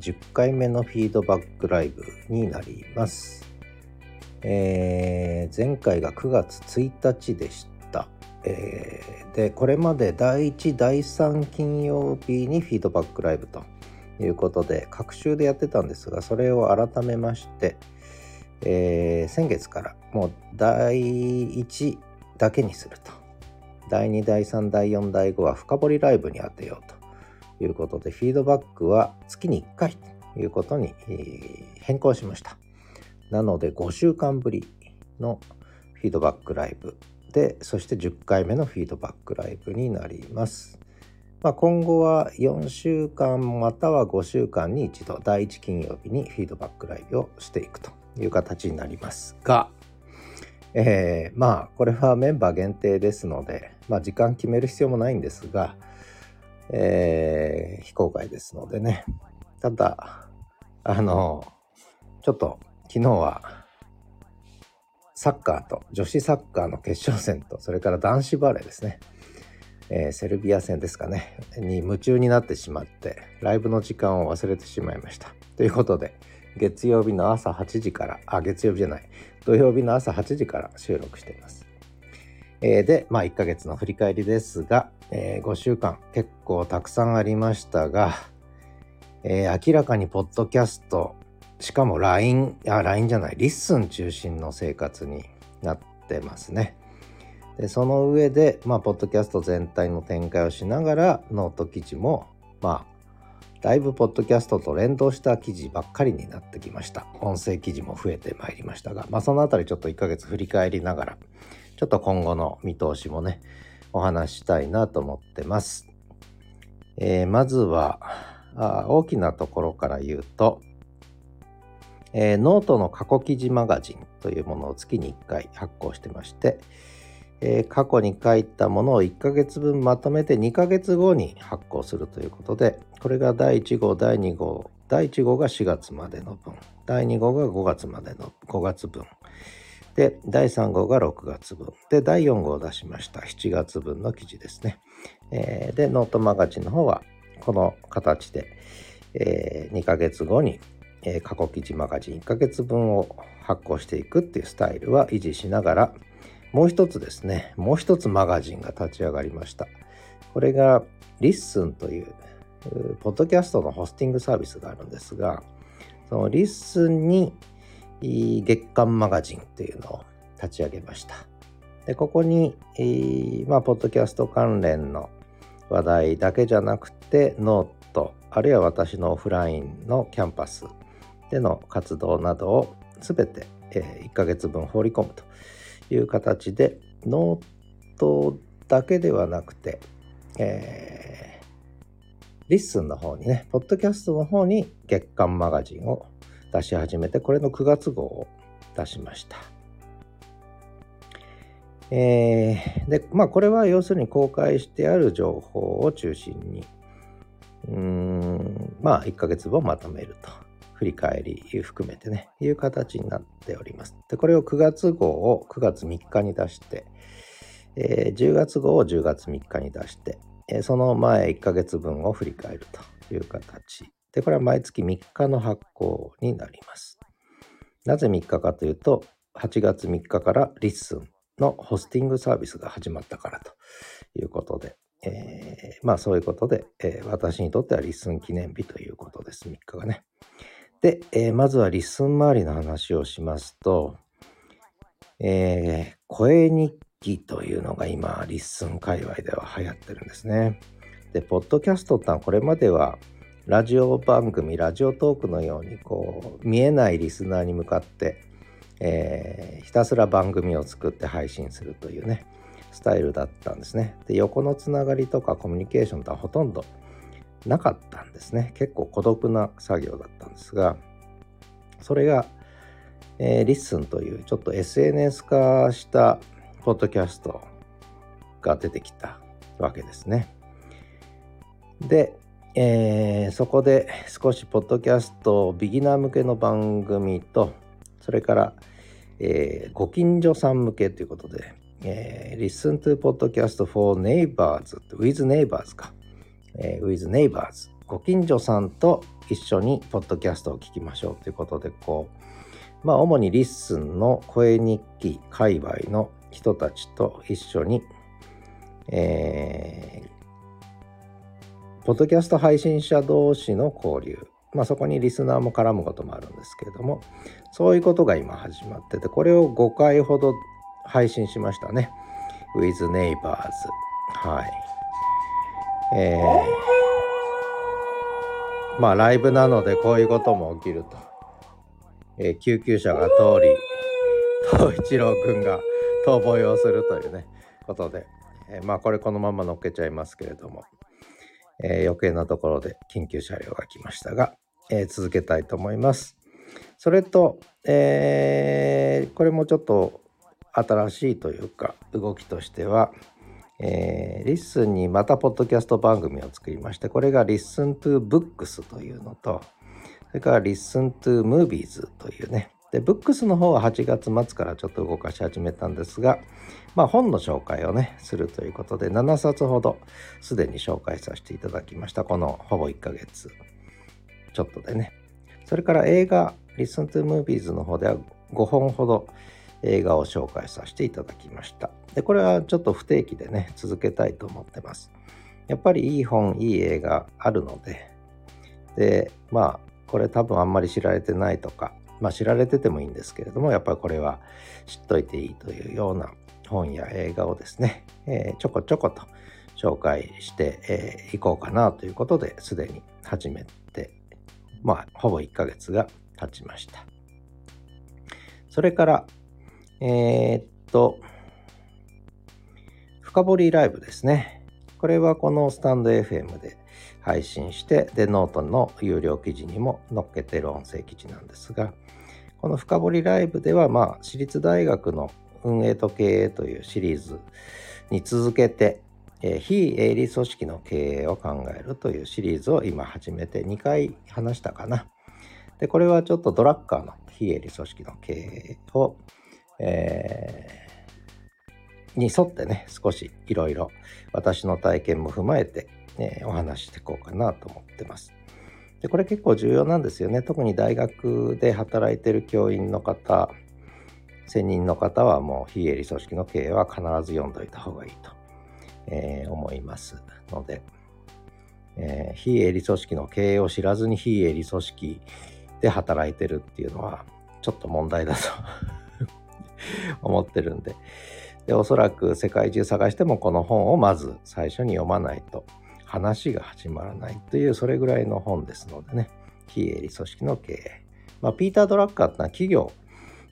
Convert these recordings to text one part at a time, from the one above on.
10回目のフィードバックライブになります。えー、前回が9月1日でした。えー、で、これまで第1、第3金曜日にフィードバックライブということで、各週でやってたんですが、それを改めまして、えー、先月からもう第1だけにすると。第2、第3、第4、第5は深掘りライブに当てようということで、フィードバックは月に1回ということに変更しました。なので5週間ぶりのフィードバックライブで、そして10回目のフィードバックライブになります。まあ、今後は4週間または5週間に一度第1金曜日にフィードバックライブをしていくという形になりますが、えー、まあこれはメンバー限定ですので、まあ、時間決める必要もないんですが、えー、非公開ですのでね。ただあのちょっと昨日はサッカーと女子サッカーの決勝戦とそれから男子バレーですね、えー、セルビア戦ですかね。に夢中になってしまってライブの時間を忘れてしまいました。ということで月曜日の朝8時からあ月曜日じゃない。土曜日の朝8時から収録しています。えー、で、まあ1ヶ月の振り返りですが、えー、5週間結構たくさんありましたが、えー、明らかにポッドキャスト、しかも LINE、あ、LINE じゃない、 LISTEN 中心の生活になってますね。でその上で、まあ、ポッドキャスト全体の展開をしながら、ノート記事も、まあ、だいぶポッドキャストと連動した記事ばっかりになってきました。音声記事も増えてまいりましたが、まあそのあたりちょっと1ヶ月振り返りながら、ちょっと今後の見通しもね、お話したいなと思ってます。えー、まずはあ、大きなところから言うと、えー、ノートの過去記事マガジンというものを月に1回発行してまして、えー、過去に書いたものを1ヶ月分まとめて2ヶ月後に発行するということで、これが第1号、第2号、第1号が4月までの分、第2号が5月までの5月分、で、第3号が6月分、で、第4号を出しました7月分の記事ですね。えー、で、ノートマガジンの方はこの形で、えー、2ヶ月後に、えー、過去記事マガジン1ヶ月分を発行していくっていうスタイルは維持しながら、もう一つですね、もう一つマガジンが立ち上がりました。これが LISTEN という、ポッドキャストのホスティングサービスがあるんですが、その LISTEN に月間マガジンというのを立ち上げました。で、ここに、まあ、ポッドキャスト関連の話題だけじゃなくて、 note、あるいは私のオフラインのキャンパスでの活動などを全て、え1ヶ月分放り込むという形でノートだけではなくて、えー、 LISTEN の方にね、ポッドキャストの方に月間マガジンを出し始めて、これの9月号を出しました。えー、で、まあこれは要するに公開してある情報を中心に、うーん、まあ1ヶ月分まとめると。振り返り含めてね、いう形になっております。で、これを9月号を9月3日に出して、えー、10月号を10月3日に出して、えー、その前1ヶ月分を振り返るという形。で、これは毎月3日の発行になります。なぜ3日かというと、8月3日から LISTEN のホスティングサービスが始まったからということで、えー、まあそういうことで、えー、私にとっては LISTEN 記念日ということです、3日がね。で、えー、まずは LISTEN 周りの話をしますと、えー、声日記というのが今、 LISTEN 界隈では流行ってるんですね。で、ポッドキャストってのはこれまではラジオ番組、ラジオトークのようにこう見えないリスナーに向かって、えー、ひたすら番組を作って配信するというね、スタイルだったんですね。で、横のつながりとかコミュニケーションとはほとんどなかったんですね。結構孤独な作業だったんですが、それが、えー、 LISTEN というちょっと SNS 化したポッドキャストが出てきたわけですね。で、えー、そこで少しポッドキャストビギナー向けの番組と、それから、えー、ご近所さん向けということで、えー、Listen to Podcast for Neighbors with Neighbors か。えー、with Neighbors ご近所さんと一緒にポッドキャストを聞きましょうということでこうまあ主に LISTEN の声日記界隈の人たちと一緒に、えー、ポッドキャスト配信者同士の交流。まあそこにリスナーも絡むこともあるんですけれども。そういうことが今始まっててこれを5回ほど配信しましたね。With neighbors はい。えー、まあライブなのでこういうことも起きると、えー、救急車が通り東一郎くんが逃亡をするというねことで、えー、まあこれこのまま乗っけちゃいますけれども、えー、余計なところで緊急車両が来ましたが、えー、続けたいと思います。それと、えー、これもちょっと新しいというか動きとしては、えー、 LISTEN にまたポッドキャスト番組を作りましてこれが Listen to Books というのとそれから Listen to Movies というねで、ブックスの方は8月末からちょっと動かし始めたんですが、まあ本の紹介をね、するということで、7冊ほどすでに紹介させていただきました。このほぼ1ヶ月ちょっとでね。それから映画、Listen to Movies の方では5本ほど映画を紹介させていただきました。で、これはちょっと不定期でね、続けたいと思ってます。やっぱりいい本、いい映画あるので、で、まあ、これ多分あんまり知られてないとか、まあ、知られててもいいんですけれどもやっぱりこれは知っといていいというような本や映画をですね、えー、ちょこちょこと紹介してい、えー、こうかなということですでに始めてまあほぼ1ヶ月が経ちました。それからえー、っと深掘りライブですね。これはこのスタンド FM で配信して、で、ノートの有料記事にも載っけてる音声記事なんですが、この深掘りライブでは、まあ、私立大学の運営と経営というシリーズに続けて、えー、非営利組織の経営を考えるというシリーズを今始めて2回話したかな。で、これはちょっとドラッカーの非営利組織の経営を、えー、に沿ってね、少しいろいろ私の体験も踏まえてえー、お話していこうかなと思ってます。でこれ結構重要なんですよね。特に大学で働いてる教員の方、専任の方はもう非営利組織の経営は必ず読んどいた方がいいと、えー、思いますので、えー、非営利組織の経営を知らずに非営利組織で働いてるっていうのはちょっと問題だと 思ってるんで。でおそらく世界中探してもこの本をまず最初に読まないと。話が始まらないというそれぐらいの本ですのでね。非営利組織の経営、まあ、ピーター・ドラッカーってのは企業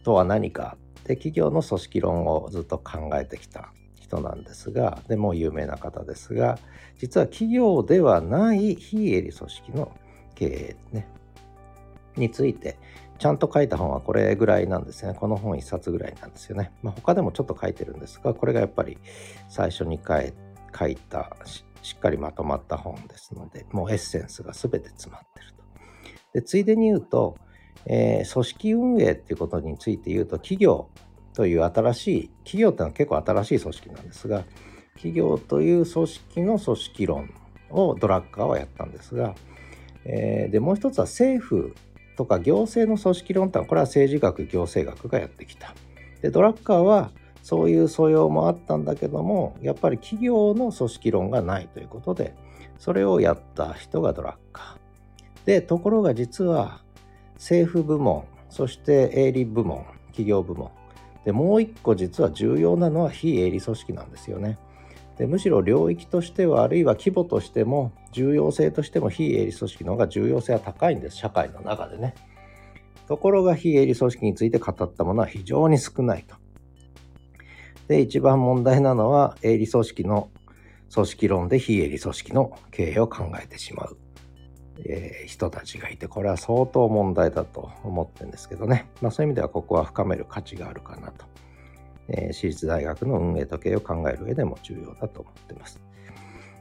とは何か。で企業の組織論をずっと考えてきた人なんですが。でも有名な方ですが。実は企業ではない非営利組織の経営ね。についてちゃんと書いた本はこれぐらいなんですね。この本1冊ぐらいなんですよね。まあ、他でもちょっと書いてるんですが、これがやっぱり最初に書いたしっかりまとまった本ですので、もうエッセンスが全て詰まってると。でついでに言うと、えー、組織運営っていうことについて言うと、企業という新しい、企業ってのは結構新しい組織なんですが、企業という組織の組織論をドラッカーはやったんですが、えー、でもう一つは政府とか行政の組織論ってのはこれは政治学行政学がやってきた。でドラッカーはそういう素養もあったんだけどもやっぱり企業の組織論がないということでそれをやった人がドラッカー。でところが実は政府部門そして営利部門企業部門。でもう一個実は重要なのは非営利組織なんですよね。でむしろ領域としてはあるいは規模としても重要性としても非営利組織の方が重要性は高いんです社会の中でね。ところが非営利組織について語ったものは非常に少ないと。で、一番問題なのは、営利組織の組織論で非営利組織の経営を考えてしまう、えー、人たちがいて、これは相当問題だと思ってるんですけどね。まあそういう意味ではここは深める価値があるかなと。えー、私立大学の運営と経営を考える上でも重要だと思ってます。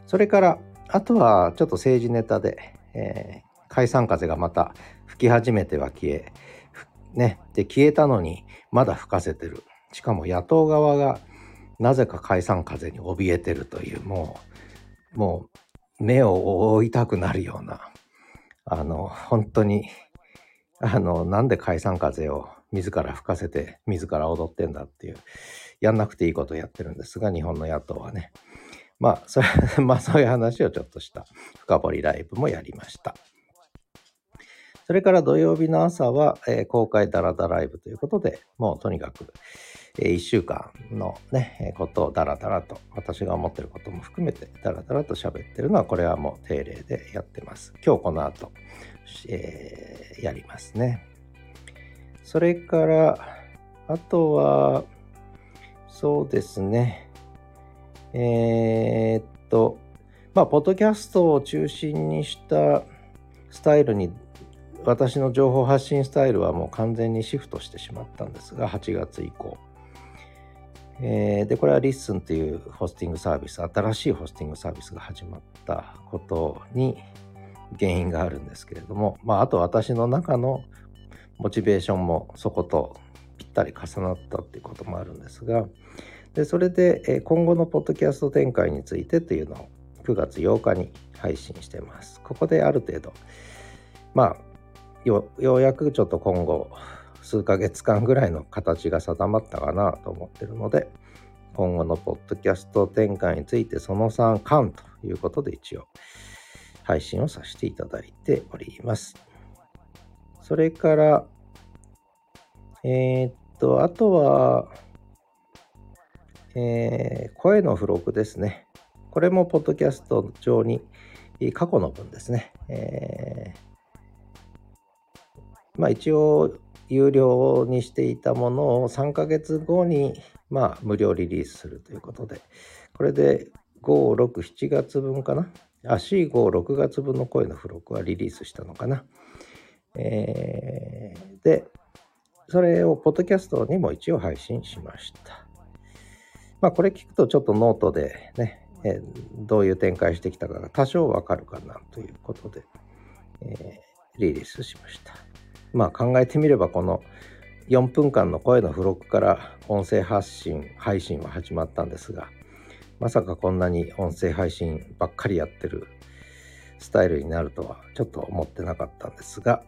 それから、あとはちょっと政治ネタで、えー、解散風がまた吹き始めては消え、ね、で消えたのにまだ吹かせてるしかも野党側がなぜか解散風に怯えてるというもうもう目を覆いたくなるような、あの、本当に、あの、なんで解散風を自ら吹かせて、自ら踊ってんだっていう、やんなくていいことをやってるんですが、日本の野党はね。まあ、それ、まあそういう話をちょっとした深掘りライブもやりました。それから土曜日の朝は、えー、公開ダラダライブということで、もうとにかく、え、1週間のね、ことをダラダラと、私が思ってることも含めてダラダラと喋ってるのは、これはもう定例でやってます。今日この後、えー、やりますね。それから、あとは、そうですね。えー、っと、まあ、ポッドキャストを中心にしたスタイルに、私の情報発信スタイルはもう完全にシフトしてしまったんですが、8月以降。えー、で、これは LISTEN というホスティングサービス、新しいホスティングサービスが始まったことに原因があるんですけれども、まあ、あと私の中のモチベーションもそことぴったり重なったっていうこともあるんですがでそれで今後のポッドキャスト展開についてというのを9月8日に配信してます。ここである程度まあようやくちょっと今後数ヶ月間ぐらいの形が定まったかなと思ってるので今後のポッドキャスト展開についてその3巻ということで一応配信をさせていただいております。それから、えー、っと、あとは、えー、声の付録ですね。これもポッドキャスト上に過去の分ですね。えー、まあ一応有料にしていたものを3ヶ月後にまあ無料リリースするということで、これで5、6、7月分かな？あ、4、5、6月分の声の付録はリリースしたのかな？えー、で、それをポッドキャストにも一応配信しました。まあこれ聞くとちょっとノートでね、え、どういう展開してきたかが多少わかるかなということで、えー、リリースしました。まあ考えてみればこの4分間の声の付録から音声発信、配信は始まったんですが、まさかこんなに音声配信ばっかりやってるスタイルになるとはちょっと思ってなかったんですが、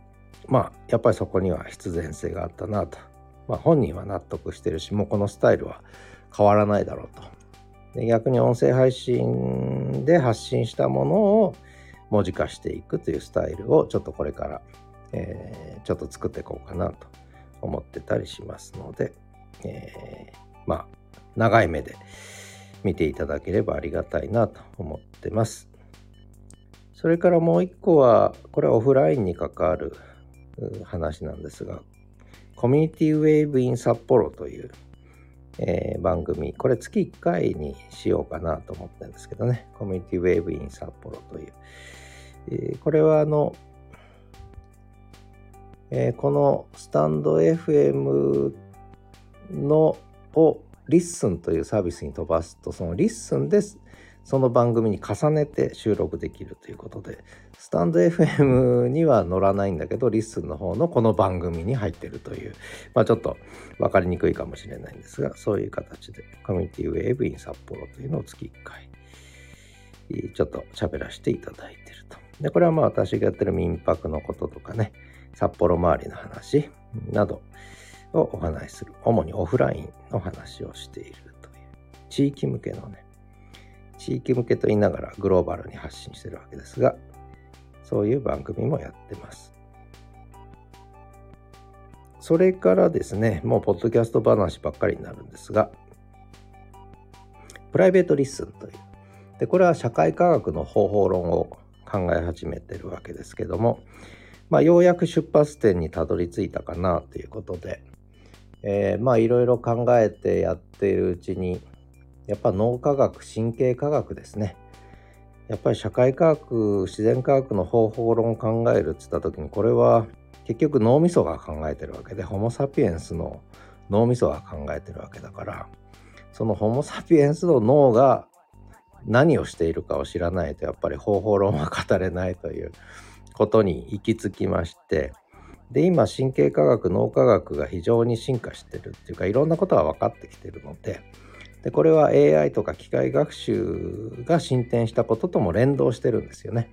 まあやっぱりそこには必然性があったなと、まあ、本人は納得してるしもうこのスタイルは変わらないだろうと。逆に音声配信で発信したものを文字化していくというスタイルをちょっとこれから、えー、ちょっと作っていこうかなと思ってたりしますので、えー、まあ長い目で見ていただければありがたいなと思ってます。それからもう一個は、これはオフラインに関わる話なんですが、コミュニティウェーブイン札幌という、えー、番組、これ月1回にしようかなと思ってるんですけどね、コミュニティウェーブイン札幌という、えー、これはあの、えー、このスタンド FM のをリッスンというサービスに飛ばすと、その LISTEN でその番組に重ねて収録できるということで、スタンド FM には載らないんだけど、 LISTEN の方のこの番組に入ってるという、まあちょっと分かりにくいかもしれないんですが、そういう形でコミュニティウェーブイン札幌というのを月1回、ちょっと喋らせていただいてると。で、これはまあ私がやってる民泊のこととかね、札幌周りの話などをお話しする、主にオフラインの話をしているという、地域向けのね、地域向けと言いながらグローバルに発信してるわけですが、そういう番組もやってます。それからですね、もうポッドキャスト話ばっかりになるんですが、プライベートリッスンという。で、これは社会科学の方法論を考え始めてるわけですけども、まあ、ようやく出発点にたどり着いたかなということで、えー、まあいろいろ考えてやっているうちにやっぱ脳科学神経科学ですね。やっぱり社会科学自然科学の方法論を考えるっつった時にこれは結局脳みそが考えてるわけでホモ・サピエンスの脳みそが考えてるわけだからそのホモ・サピエンスの脳が何をしているかを知らないとやっぱり方法論は語れないということに行き着きましてで今神経科学脳科学が非常に進化してるっていうかいろんなことが分かってきてるのででこれは AI とか機械学習が進展したこととも連動してるんですよね。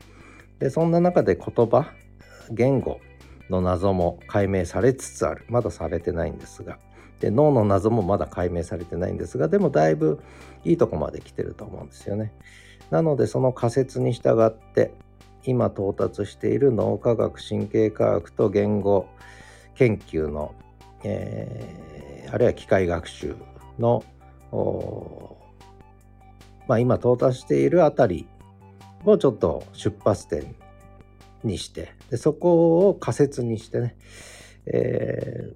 でそんな中で言葉言語の謎も解明されつつあるまだされてないんですがで脳の謎もまだ解明されてないんですがでもだいぶいいとこまで来てると思うんですよね。なのでその仮説に従って今到達している脳科学神経科学と言語研究の、えー、あるいは機械学習のまあ、今到達しているあたりをちょっと出発点にしてでそこを仮説にしてね、え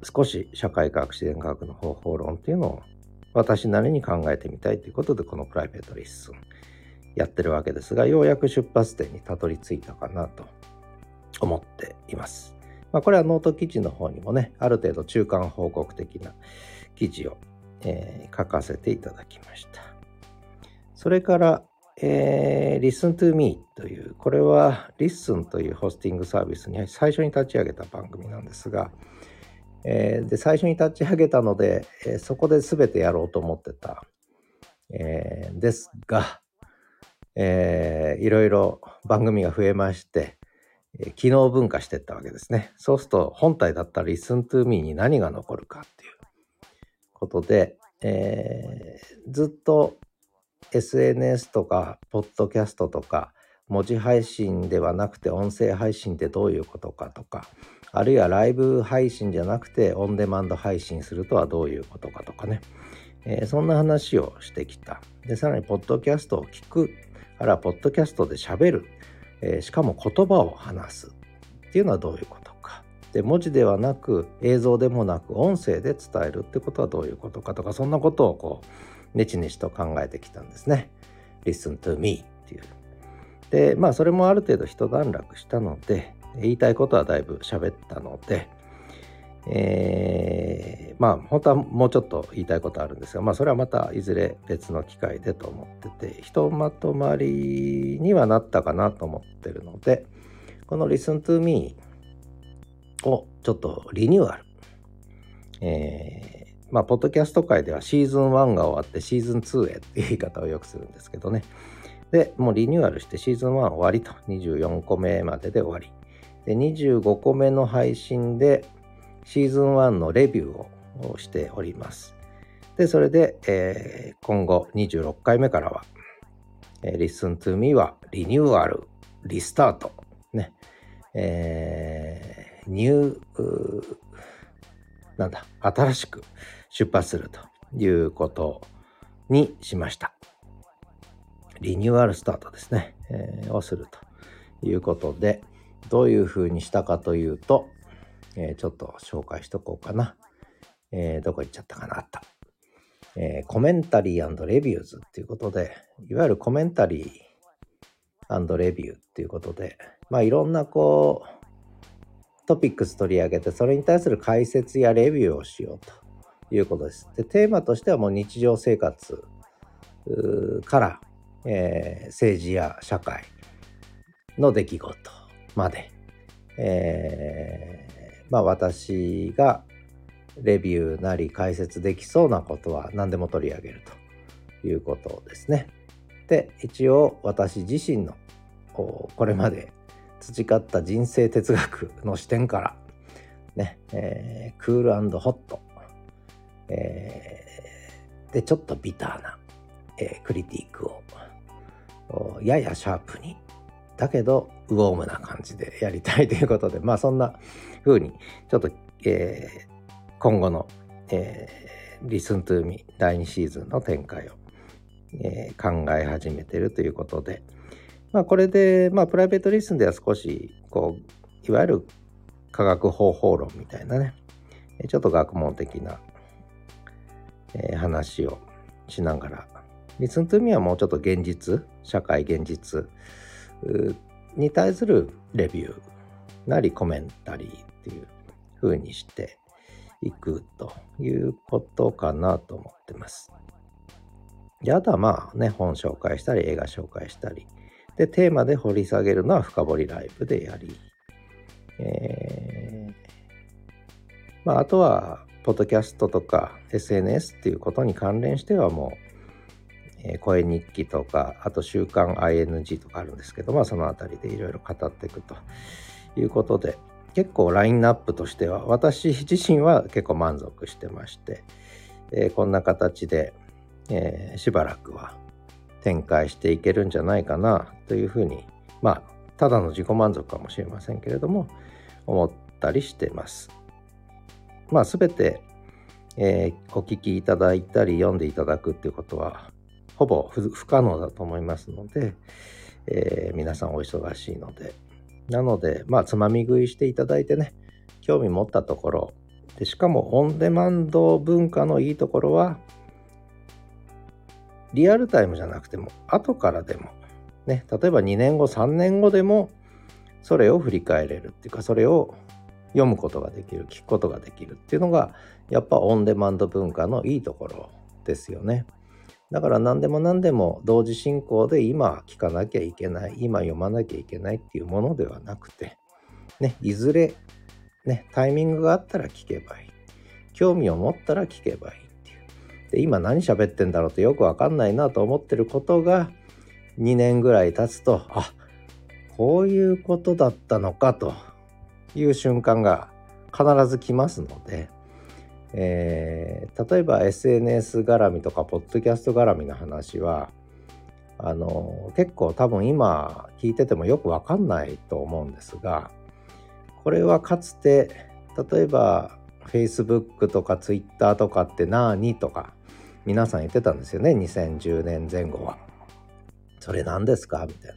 ー、少し社会科学自然科学の方法論っていうのを私なりに考えてみたいということでこのプライベート LISTEN。やってるわけですがようやく出発点にたどり着いたかなと思っています。まあ、これはノート記事の方にもねある程度中間報告的な記事を、えー、書かせていただきました。それから、えー、Listen to Me という、これは Listen というホスティングサービスに最初に立ち上げた番組なんですが、えー、で最初に立ち上げたので、えー、そこで全てやろうと思ってた、えー、ですが、えー、いろいろ番組が増えまして、えー、機能分化していったわけですね。そうすると本体だったら Listen to Me に何が残るかっていうことで、えー、ずっと SNS とか、ポッドキャストとか、文字配信ではなくて音声配信ってどういうことかとか、あるいはライブ配信じゃなくてオンデマンド配信するとはどういうことかとかね、えー、そんな話をしてきた。で、さらに、ポッドキャストを聞く、あるいは、ポッドキャストで喋る、えー、しかも言葉を話すっていうのはどういうことか。で、文字ではなく、映像でもなく、音声で伝えるってことはどういうことかとか、そんなことをこう、ネチネチと考えてきたんですね。Listen to me っていう。で、まあそれもある程度一段落したので、言いたいことはだいぶ喋ったので、えー、まあ本当はもうちょっと言いたいことあるんですが、まあそれはまたいずれ別の機会でと思ってて、ひとまとまりにはなったかなと思ってるので、この Listen to Me をちょっとリニューアル、えまあ、ポッドキャスト界ではシーズン1が終わってシーズン2へっていう言い方をよくするんですけどね。で、もうリニューアルしてシーズン1終わりと、24個目までで終わり。で、25個目の配信でシーズン1のレビューをしております。で、それで、えー、今後26回目からは、えー、Listen to Me はリニューアル、リスタート、ね、えー、ニュー、なんだ、新しく出発するということにしました。リニューアルスタートですね、えー、をするということで、どういうふうにしたかというと、えー、ちょっと紹介しとこうかな。えー、どこ行っちゃったかなあった。えー、コメンタリーレビューズっていうことで、いわゆるコメンタリーレビューっていうことで、まあいろんなこう、トピックス取り上げて、それに対する解説やレビューをしようということです。で、テーマとしてはもう日常生活から、えー、政治や社会の出来事まで、えー、まあ私がレビューなり解説できそうなことは何でも取り上げるということですね。で、一応私自身のこれまで培った人生哲学の視点からね、えー、クールホットえー、でちょっとビターな、えー、クリティックをややシャープにだけどウォームな感じでやりたいということでまあそんな風にちょっと、えー、今後の、えー、リスントゥーミ第2シーズンの展開を、えー、考え始めてるということで。まあこれでまあプライベートリスンでは少しこういわゆる科学方法論みたいなねちょっと学問的なえー、話をしながら、リスントゥミはもうちょっと現実、社会現実に対するレビューなりコメンタリーていう風にしていくということかなと思ってます。で、あとはまあね、本紹介したり、映画紹介したり、で、テーマで掘り下げるのは深掘りライブでやり、えー、まあ、あとはポッドキャストとか SNS っていうことに関連してはもう、え、声日記とか、あと週刊 ING とかあるんですけど、まあそのあたりでいろいろ語っていくということで、結構ラインナップとしては、私自身は結構満足してまして、えー、こんな形で、えー、しばらくは展開していけるんじゃないかなというふうに、まあ、ただの自己満足かもしれませんけれども、思ったりしてます。まあ、すべて、えー、お聞きいただいたり読んでいただくっていうことは、ほぼ不可能だと思いますので、え、皆さんお忙しいので。なので、まあ、つまみ食いしていただいてね、興味持ったところ、でしかもオンデマンド文化のいいところは、リアルタイムじゃなくても、後からでも、ね、例えば2年後、3年後でも、それを振り返れるっていうか、それを読むことができる、聞くことができるっていうのが、やっぱオンデマンド文化のいいところですよね。だから何でも何でも同時進行で今聞かなきゃいけない、今読まなきゃいけないっていうものではなくて、ね、いずれ、ね、タイミングがあったら聞けばいい。興味を持ったら聞けばいいっていう。で、今何喋ってんだろうってよくわかんないなと思ってることが2年ぐらい経つと、あ、こういうことだったのかという瞬間が必ず来ますので、えー、例えば SNS 絡みとかポッドキャスト絡みの話はあの結構多分今聞いててもよくわかんないと思うんですがこれはかつて例えば Facebook とか Twitter とかって何とか皆さん言ってたんですよね2010年前後は。それ何ですか？みたいな。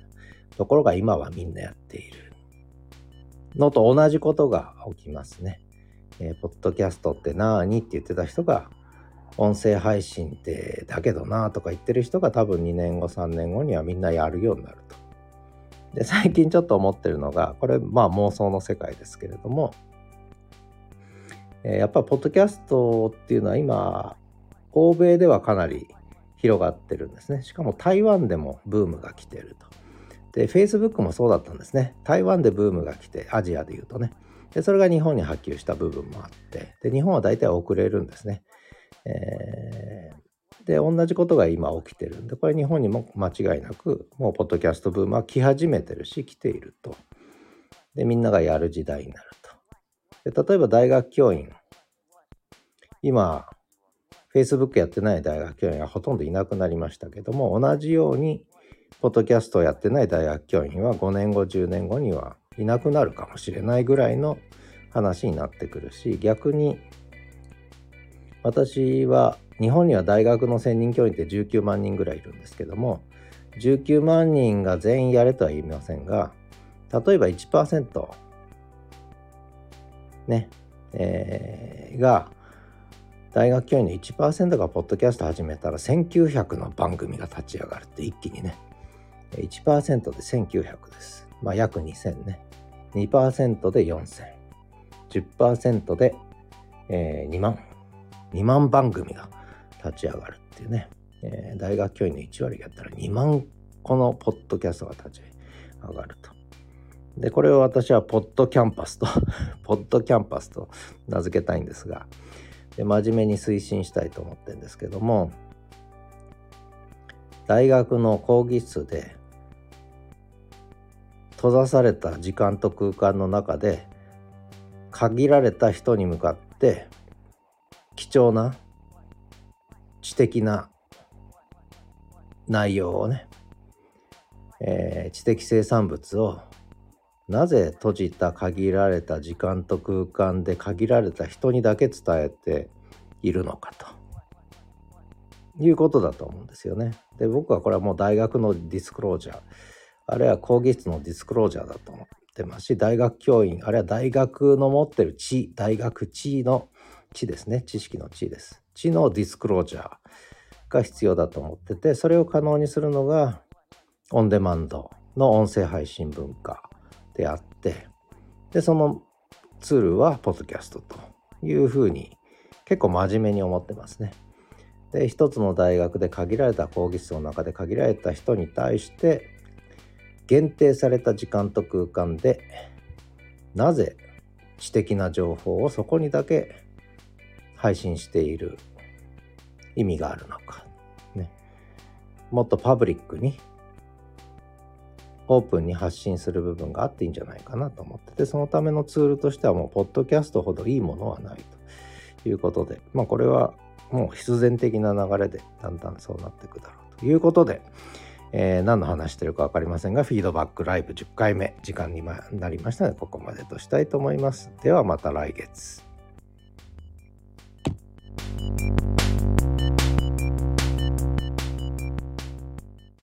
ところが今はみんなやっている。のと同じことが起きますね。えー、ポッドキャストって何って言ってた人が、音声配信ってだけどなとか言ってる人が多分2年後3年後にはみんなやるようになると。で最近ちょっと思ってるのがこれまあ妄想の世界ですけれども、え、やっぱポッドキャストっていうのは今欧米ではかなり広がってるんですね。しかも台湾でもブームが来てると。で Facebook もそうだったんですね。台湾でブームが来てアジアで言うとね。で、それが日本に波及した部分もあって、で、日本は大体遅れるんですね。えー、で、同じことが今起きてるんで、これ日本にも間違いなく、もうポッドキャストブームは来始めてるし、来ていると。で、みんながやる時代になると。で、例えば大学教員。今、Facebook やってない大学教員はほとんどいなくなりましたけども、同じように、ポッドキャストをやってない大学教員は5年後、10年後にはいなくなるかもしれないぐらいの話になってくるし逆に私は日本には大学の専任教員って19万人ぐらいいるんですけども19万人が全員やれとは言いませんが例えば1%ねえー、が大学教員の1%がポッドキャスト始めたら1900の番組が立ち上がるって一気にね1%で1900です。まあ、約2000ね。2%で4000。10%で、えー、2万。2万番組が立ち上がるっていうね。えー、大学教員の1割やったら2万個のポッドキャストが立ち上がると。で、これを私はポッドキャンパスと ポッドキャンパスと名付けたいんですが、で真面目に推進したいと思ってるんですけども、大学の講義室で閉ざされた時間と空間の中で限られた人に向かって貴重な知的な内容をね、えー、知的生産物をなぜ閉じた限られた時間と空間で限られた人にだけ伝えているのかということだと思うんですよね。で僕はこれはもう大学のディスクロージャーあるいは講義室のディスクロージャーだと思ってますし、大学教員、あるいは大学の持ってる知、大学知の知ですね。知識の知です。知のディスクロージャーが必要だと思ってて、それを可能にするのが、オンデマンドの音声配信文化であって、で、そのツールはポッドキャストというふうに結構真面目に思ってますね。で、一つの大学で限られた講義室の中で限られた人に対して限定された時間と空間でなぜ知的な情報をそこにだけ配信している意味があるのか、ね、もっとパブリックにオープンに発信する部分があっていいんじゃないかなと思って。てそのためのツールとしてはもうポッドキャストほどいいものはないと。いうことでまあこれはもう必然的な流れでだんだんそうなっていくだろうと。いうことで、えー、何の話してるか分かりませんが、フィードバックライブ10回目、時間になりましたので、ここまでとしたいと思います。ではまた来月。